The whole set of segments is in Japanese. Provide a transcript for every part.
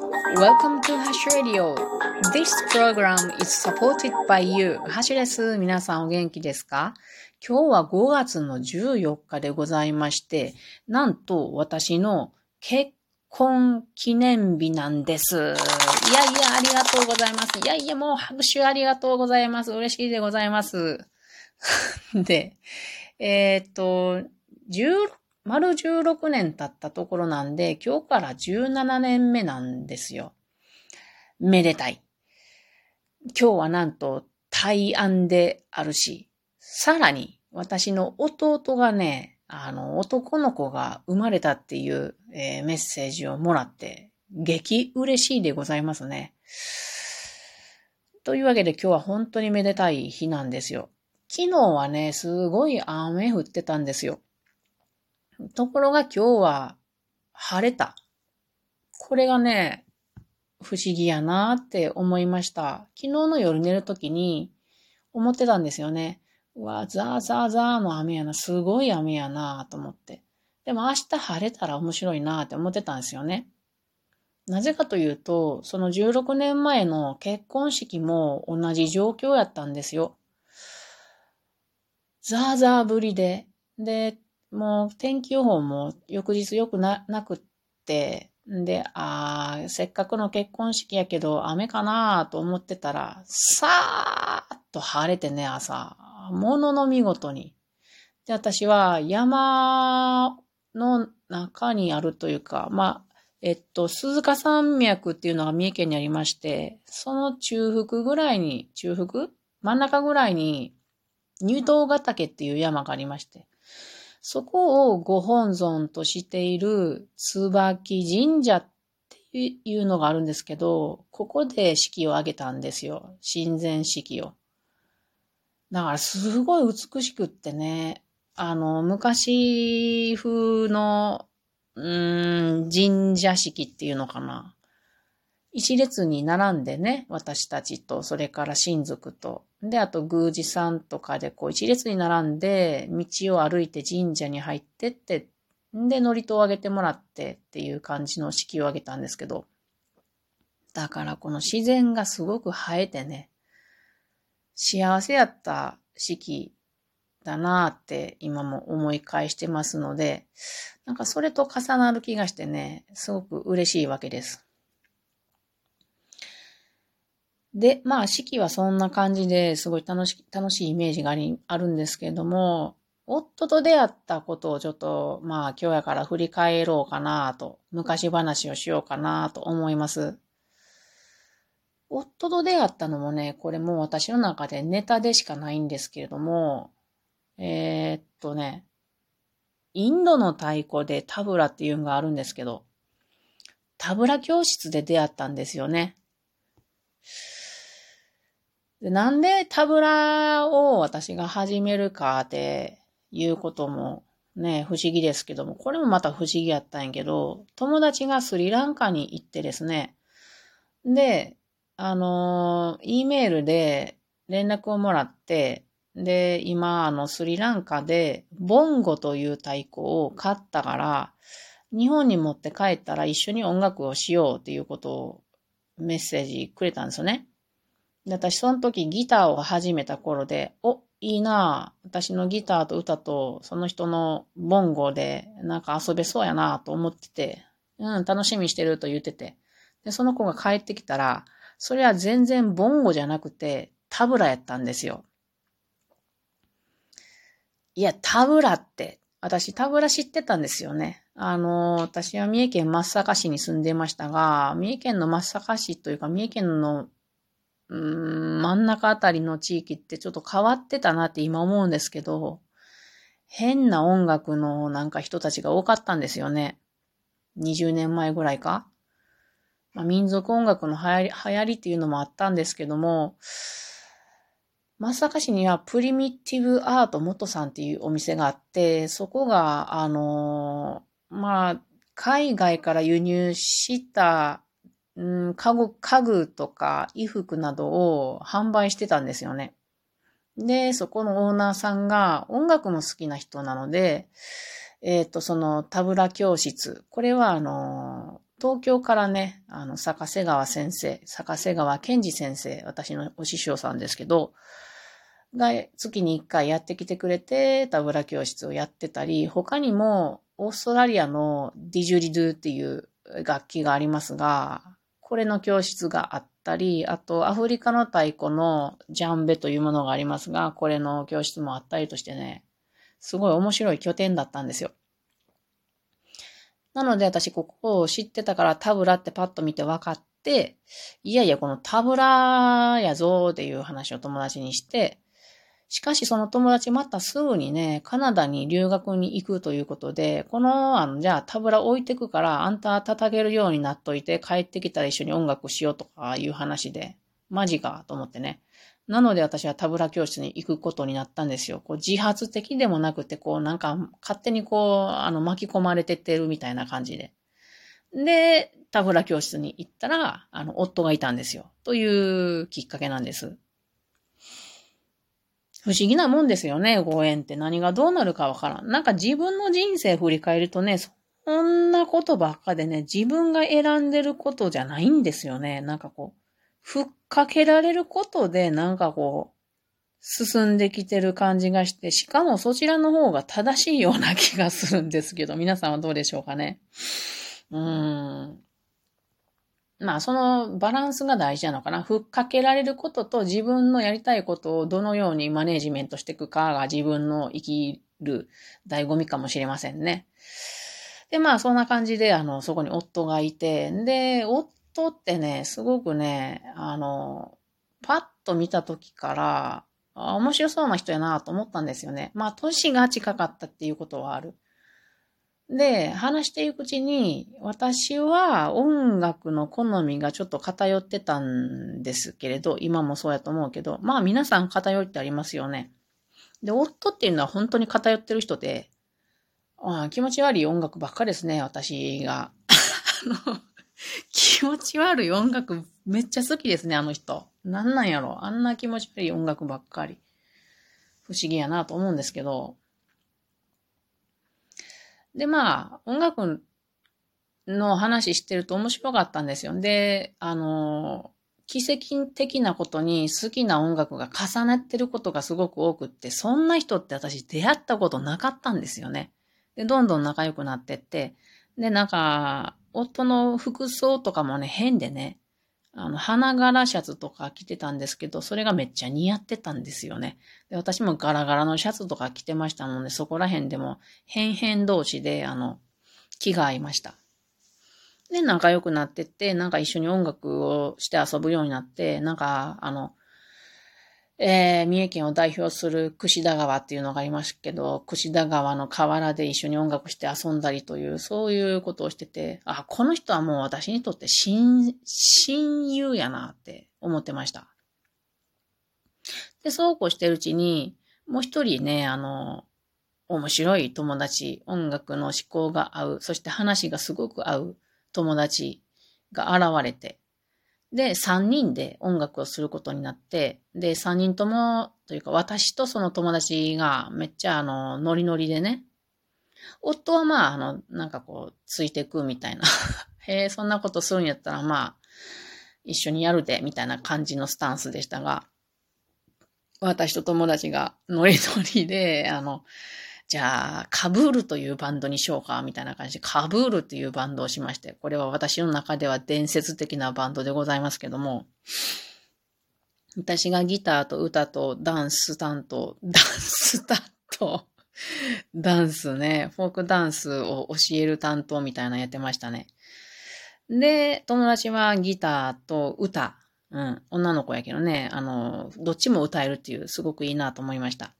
Welcome to Hash Radio. This program is supported by you. ハッシです。皆さんお元気ですか?今日は5月の14日でございまして、なんと私の結婚記念日なんです。いやいや、ありがとうございます。いやいや、もう拍手ありがとうございます。嬉しいでございます。で、えー、っと、丸16年経ったところなんで、今日から17年目なんですよ。めでたい。今日はなんと対案であるし、さらに私の弟がね、あの、男の子が生まれたっていう、えー、メッセージをもらって、激嬉しいでございますね。というわけで今日は本当にめでたい日なんですよ。昨日はね、すごい雨降ってたんですよ。ところが今日は晴れた。これがね、不思議やなって思いました。昨日の夜寝るときに思ってたんですよね。うわ、ザーザーザーの雨やな、すごい雨やなと思って。でも明日晴れたら面白いなって思ってたんですよね。なぜかというと、その16年前の結婚式も同じ状況やったんですよ。ザーザーぶりで。で、もう天気予報も翌日良くななくって、んで、あ、せっかくの結婚式やけど雨かなと思ってたら、さーっと晴れてね、朝。ものの見事に。で、私は山の中にあるというか、まあ、えっと、鈴鹿山脈っていうのが三重県にありまして、その中腹ぐらいに、中腹？真ん中ぐらいに、入道ヶ岳っていう山がありまして、そこをご本尊としている椿神社っていうのがあるんですけど、ここで式を挙げたんですよ。神前式を。だからすごい美しくってね、あの、昔風の、うん、神社式っていうのかな。一列に並んでね、私たちと、それから親族と、で、あと宮司さんとかでこう一列に並んで、道を歩いて神社に入ってって、で、祝詞をあげてもらってっていう感じの式をあげたんですけど、だからこの自然がすごく映えてね、幸せやった式だなーって今も思い返してますので、なんかそれと重なる気がしてね、すごく嬉しいわけです。で、まあ、式はそんな感じですごい楽し、楽しいイメージがあり、あるんですけれども、夫と出会ったことをちょっと、まあ、今日やから振り返ろうかなと、昔話をしようかなと思います。夫と出会ったのもね、これもう私の中でネタでしかないんですけれども、えー、っとね、インドの太鼓でタブラっていうのがあるんですけど、タブラ教室で出会ったんですよね。でなんでタブラを私が始めるかっていうこともね、不思議ですけども、これもまた不思議やったんやけど、友達がスリランカに行ってですね、で、あの、E メールで連絡をもらって、で、今、あの、スリランカで、ボンゴという太鼓を買ったから、日本に持って帰ったら一緒に音楽をしようっていうことをメッセージくれたんですよね。で、私その時ギターを始めた頃で、お、いいな私のギターと歌とその人のボンゴでなんか遊べそうやなと思ってて、うん、楽しみしてると言ってて。で、その子が帰ってきたら、それは全然ボンゴじゃなくてタブラやったんですよ。いや、タブラって、私タブラ知ってたんですよね。あの、私は三重県松阪市に住んでましたが、三重県の松阪市というか三重県のうん、真ん中あたりの地域ってちょっと変わってたなって今思うんですけど、変な音楽のなんか人たちが多かったんですよね。20年前ぐらいか。まあ、民族音楽の流行り、流行りっていうのもあったんですけども、松阪市にはプリミティブアート元さんっていうお店があって、そこが、あの、まあ、海外から輸入したうん、家具、家具とか衣服などを販売してたんですよね。で、そこのオーナーさんが音楽も好きな人なので、えっ、ー、と、そのタブラ教室。これはあの、東京からね、あの、坂瀬川先生、坂瀬川健二先生、私のお師匠さんですけど、が月に一回やってきてくれて、タブラ教室をやってたり、他にも、オーストラリアのディジュリドゥっていう楽器がありますが、これの教室があったり、あとアフリカの太鼓のジャンベというものがありますが、これの教室もあったりとしてね、すごい面白い拠点だったんですよ。なので私ここを知ってたからタブラってパッと見て分かって、いやいやこのタブラやぞーっていう話を友達にして、しかしその友達またすぐにね、カナダに留学に行くということで、この、あの、じゃあタブラ置いてくから、あんた叩けるようになっといて、帰ってきたら一緒に音楽しようとかいう話で、マジかと思ってね。なので私はタブラ教室に行くことになったんですよ。こう自発的でもなくて、こうなんか勝手にこう、あの巻き込まれてってるみたいな感じで。で、タブラ教室に行ったら、あの、夫がいたんですよ。というきっかけなんです。不思議なもんですよね、ご縁って何がどうなるかわからん。なんか自分の人生振り返るとね、そんなことばっかでね、自分が選んでることじゃないんですよね。なんかこう、ふっかけられることで、なんかこう、進んできてる感じがして、しかもそちらの方が正しいような気がするんですけど、皆さんはどうでしょうかね。うーん。まあ、そのバランスが大事なのかな。ふっかけられることと自分のやりたいことをどのようにマネージメントしていくかが自分の生きる醍醐味かもしれませんね。で、まあ、そんな感じで、あの、そこに夫がいて、で、夫ってね、すごくね、あの、パッと見た時から、面白そうな人やなと思ったんですよね。まあ、年が近かったっていうことはある。で、話していくうちに、私は音楽の好みがちょっと偏ってたんですけれど、今もそうやと思うけど、まあ皆さん偏ってありますよね。で、夫っていうのは本当に偏ってる人で、あ気持ち悪い音楽ばっかりですね、私が。気持ち悪い音楽めっちゃ好きですね、あの人。なんなんやろあんな気持ち悪い音楽ばっかり。不思議やなと思うんですけど、で、まあ、音楽の話してると面白かったんですよ。で、あの、奇跡的なことに好きな音楽が重なってることがすごく多くって、そんな人って私出会ったことなかったんですよね。で、どんどん仲良くなってって、で、なんか、夫の服装とかもね、変でね、あの、花柄シャツとか着てたんですけど、それがめっちゃ似合ってたんですよね。で私もガラガラのシャツとか着てましたので、そこら辺でも変々同士で、あの、気が合いました。で、仲良くなってって、なんか一緒に音楽をして遊ぶようになって、なんか、あの、えー、三重県を代表する串田川っていうのがありますけど、串田川の河原で一緒に音楽して遊んだりという、そういうことをしてて、あ、この人はもう私にとって親、親友やなって思ってました。で、そうこうしてるうちに、もう一人ね、あの、面白い友達、音楽の思考が合う、そして話がすごく合う友達が現れて、で、3人で音楽をすることになって、で、3人とも、というか私とその友達がめっちゃあの、ノリノリでね、夫はまあ、あの、なんかこう、ついてくみたいな。へえ、そんなことするんやったらまあ、一緒にやるで、みたいな感じのスタンスでしたが、私と友達がノリノリで、あの、じゃあ、カブールというバンドにしようか、みたいな感じで、カブールっていうバンドをしまして、これは私の中では伝説的なバンドでございますけども、私がギターと歌とダンス担当、ダンス担当、ダンスね、フォークダンスを教える担当みたいなのやってましたね。で、友達はギターと歌、うん、女の子やけどね、あの、どっちも歌えるっていう、すごくいいなと思いました。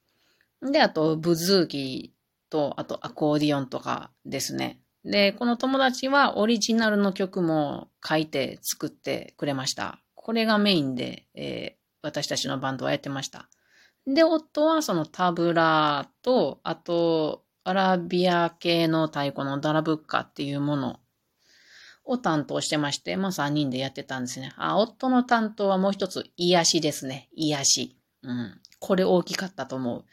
で、あと、ブズーキと、あと、アコーディオンとかですね。で、この友達はオリジナルの曲も書いて作ってくれました。これがメインで、えー、私たちのバンドはやってました。で、夫はそのタブラと、あと、アラビア系の太鼓のダラブッカっていうものを担当してまして、まあ3人でやってたんですね。あ、夫の担当はもう一つ、癒しですね。癒し。うん。これ大きかったと思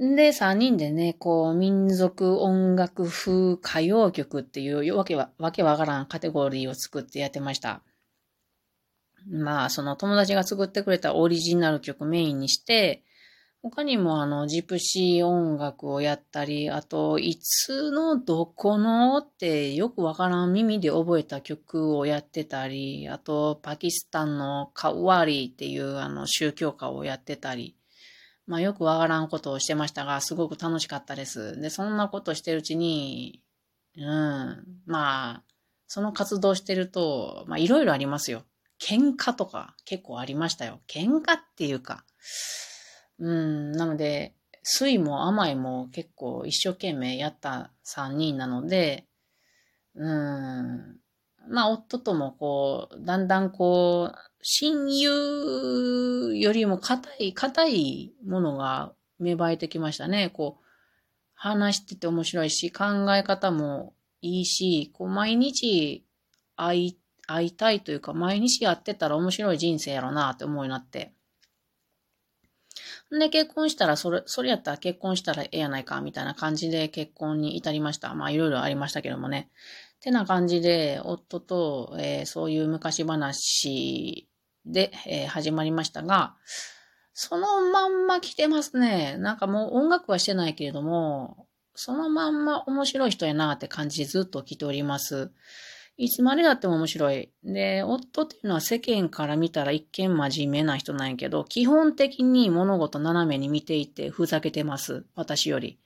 う。で、三人でね、こう、民族音楽風歌謡曲っていうわけわ、わけわからんカテゴリーを作ってやってました。まあ、その友達が作ってくれたオリジナル曲メインにして、他にもあの、ジプシー音楽をやったり、あと、いつのどこのってよくわからん耳で覚えた曲をやってたり、あと、パキスタンのカウワリーっていうあの、宗教歌をやってたり、まあよくわからんことをしてましたが、すごく楽しかったです。で、そんなことしてるうちに、うん、まあ、その活動してると、まあいろいろありますよ。喧嘩とか結構ありましたよ。喧嘩っていうか、うん、なので、酸いも甘いも結構一生懸命やった3人なので、うん、まあ夫ともこう、だんだんこう、親友よりも硬い、硬いものが芽生えてきましたね。こう、話してて面白いし、考え方もいいし、こう毎日会い、会いたいというか、毎日やってたら面白い人生やろうなって思うようになって。で、結婚したら、それ、それやったら結婚したらええやないか、みたいな感じで結婚に至りました。まあ、いろいろありましたけどもね。ってな感じで、夫と、えー、そういう昔話で、えー、始まりましたが、そのまんま来てますね。なんかもう音楽はしてないけれども、そのまんま面白い人やなって感じでずっと来ております。いつまでだっても面白い。で、夫っていうのは世間から見たら一見真面目な人なんやけど、基本的に物事斜めに見ていてふざけてます。私より。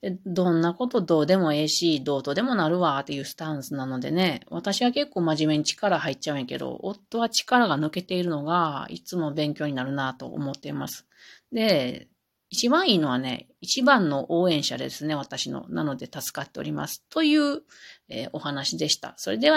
でどんなことどうでもええし、どうとでもなるわっていうスタンスなのでね、私は結構真面目に力入っちゃうんやけど、夫は力が抜けているのが、いつも勉強になるなと思っています。で、一番いいのはね、一番の応援者ですね、私の。なので助かっております。という、えー、お話でした。それでは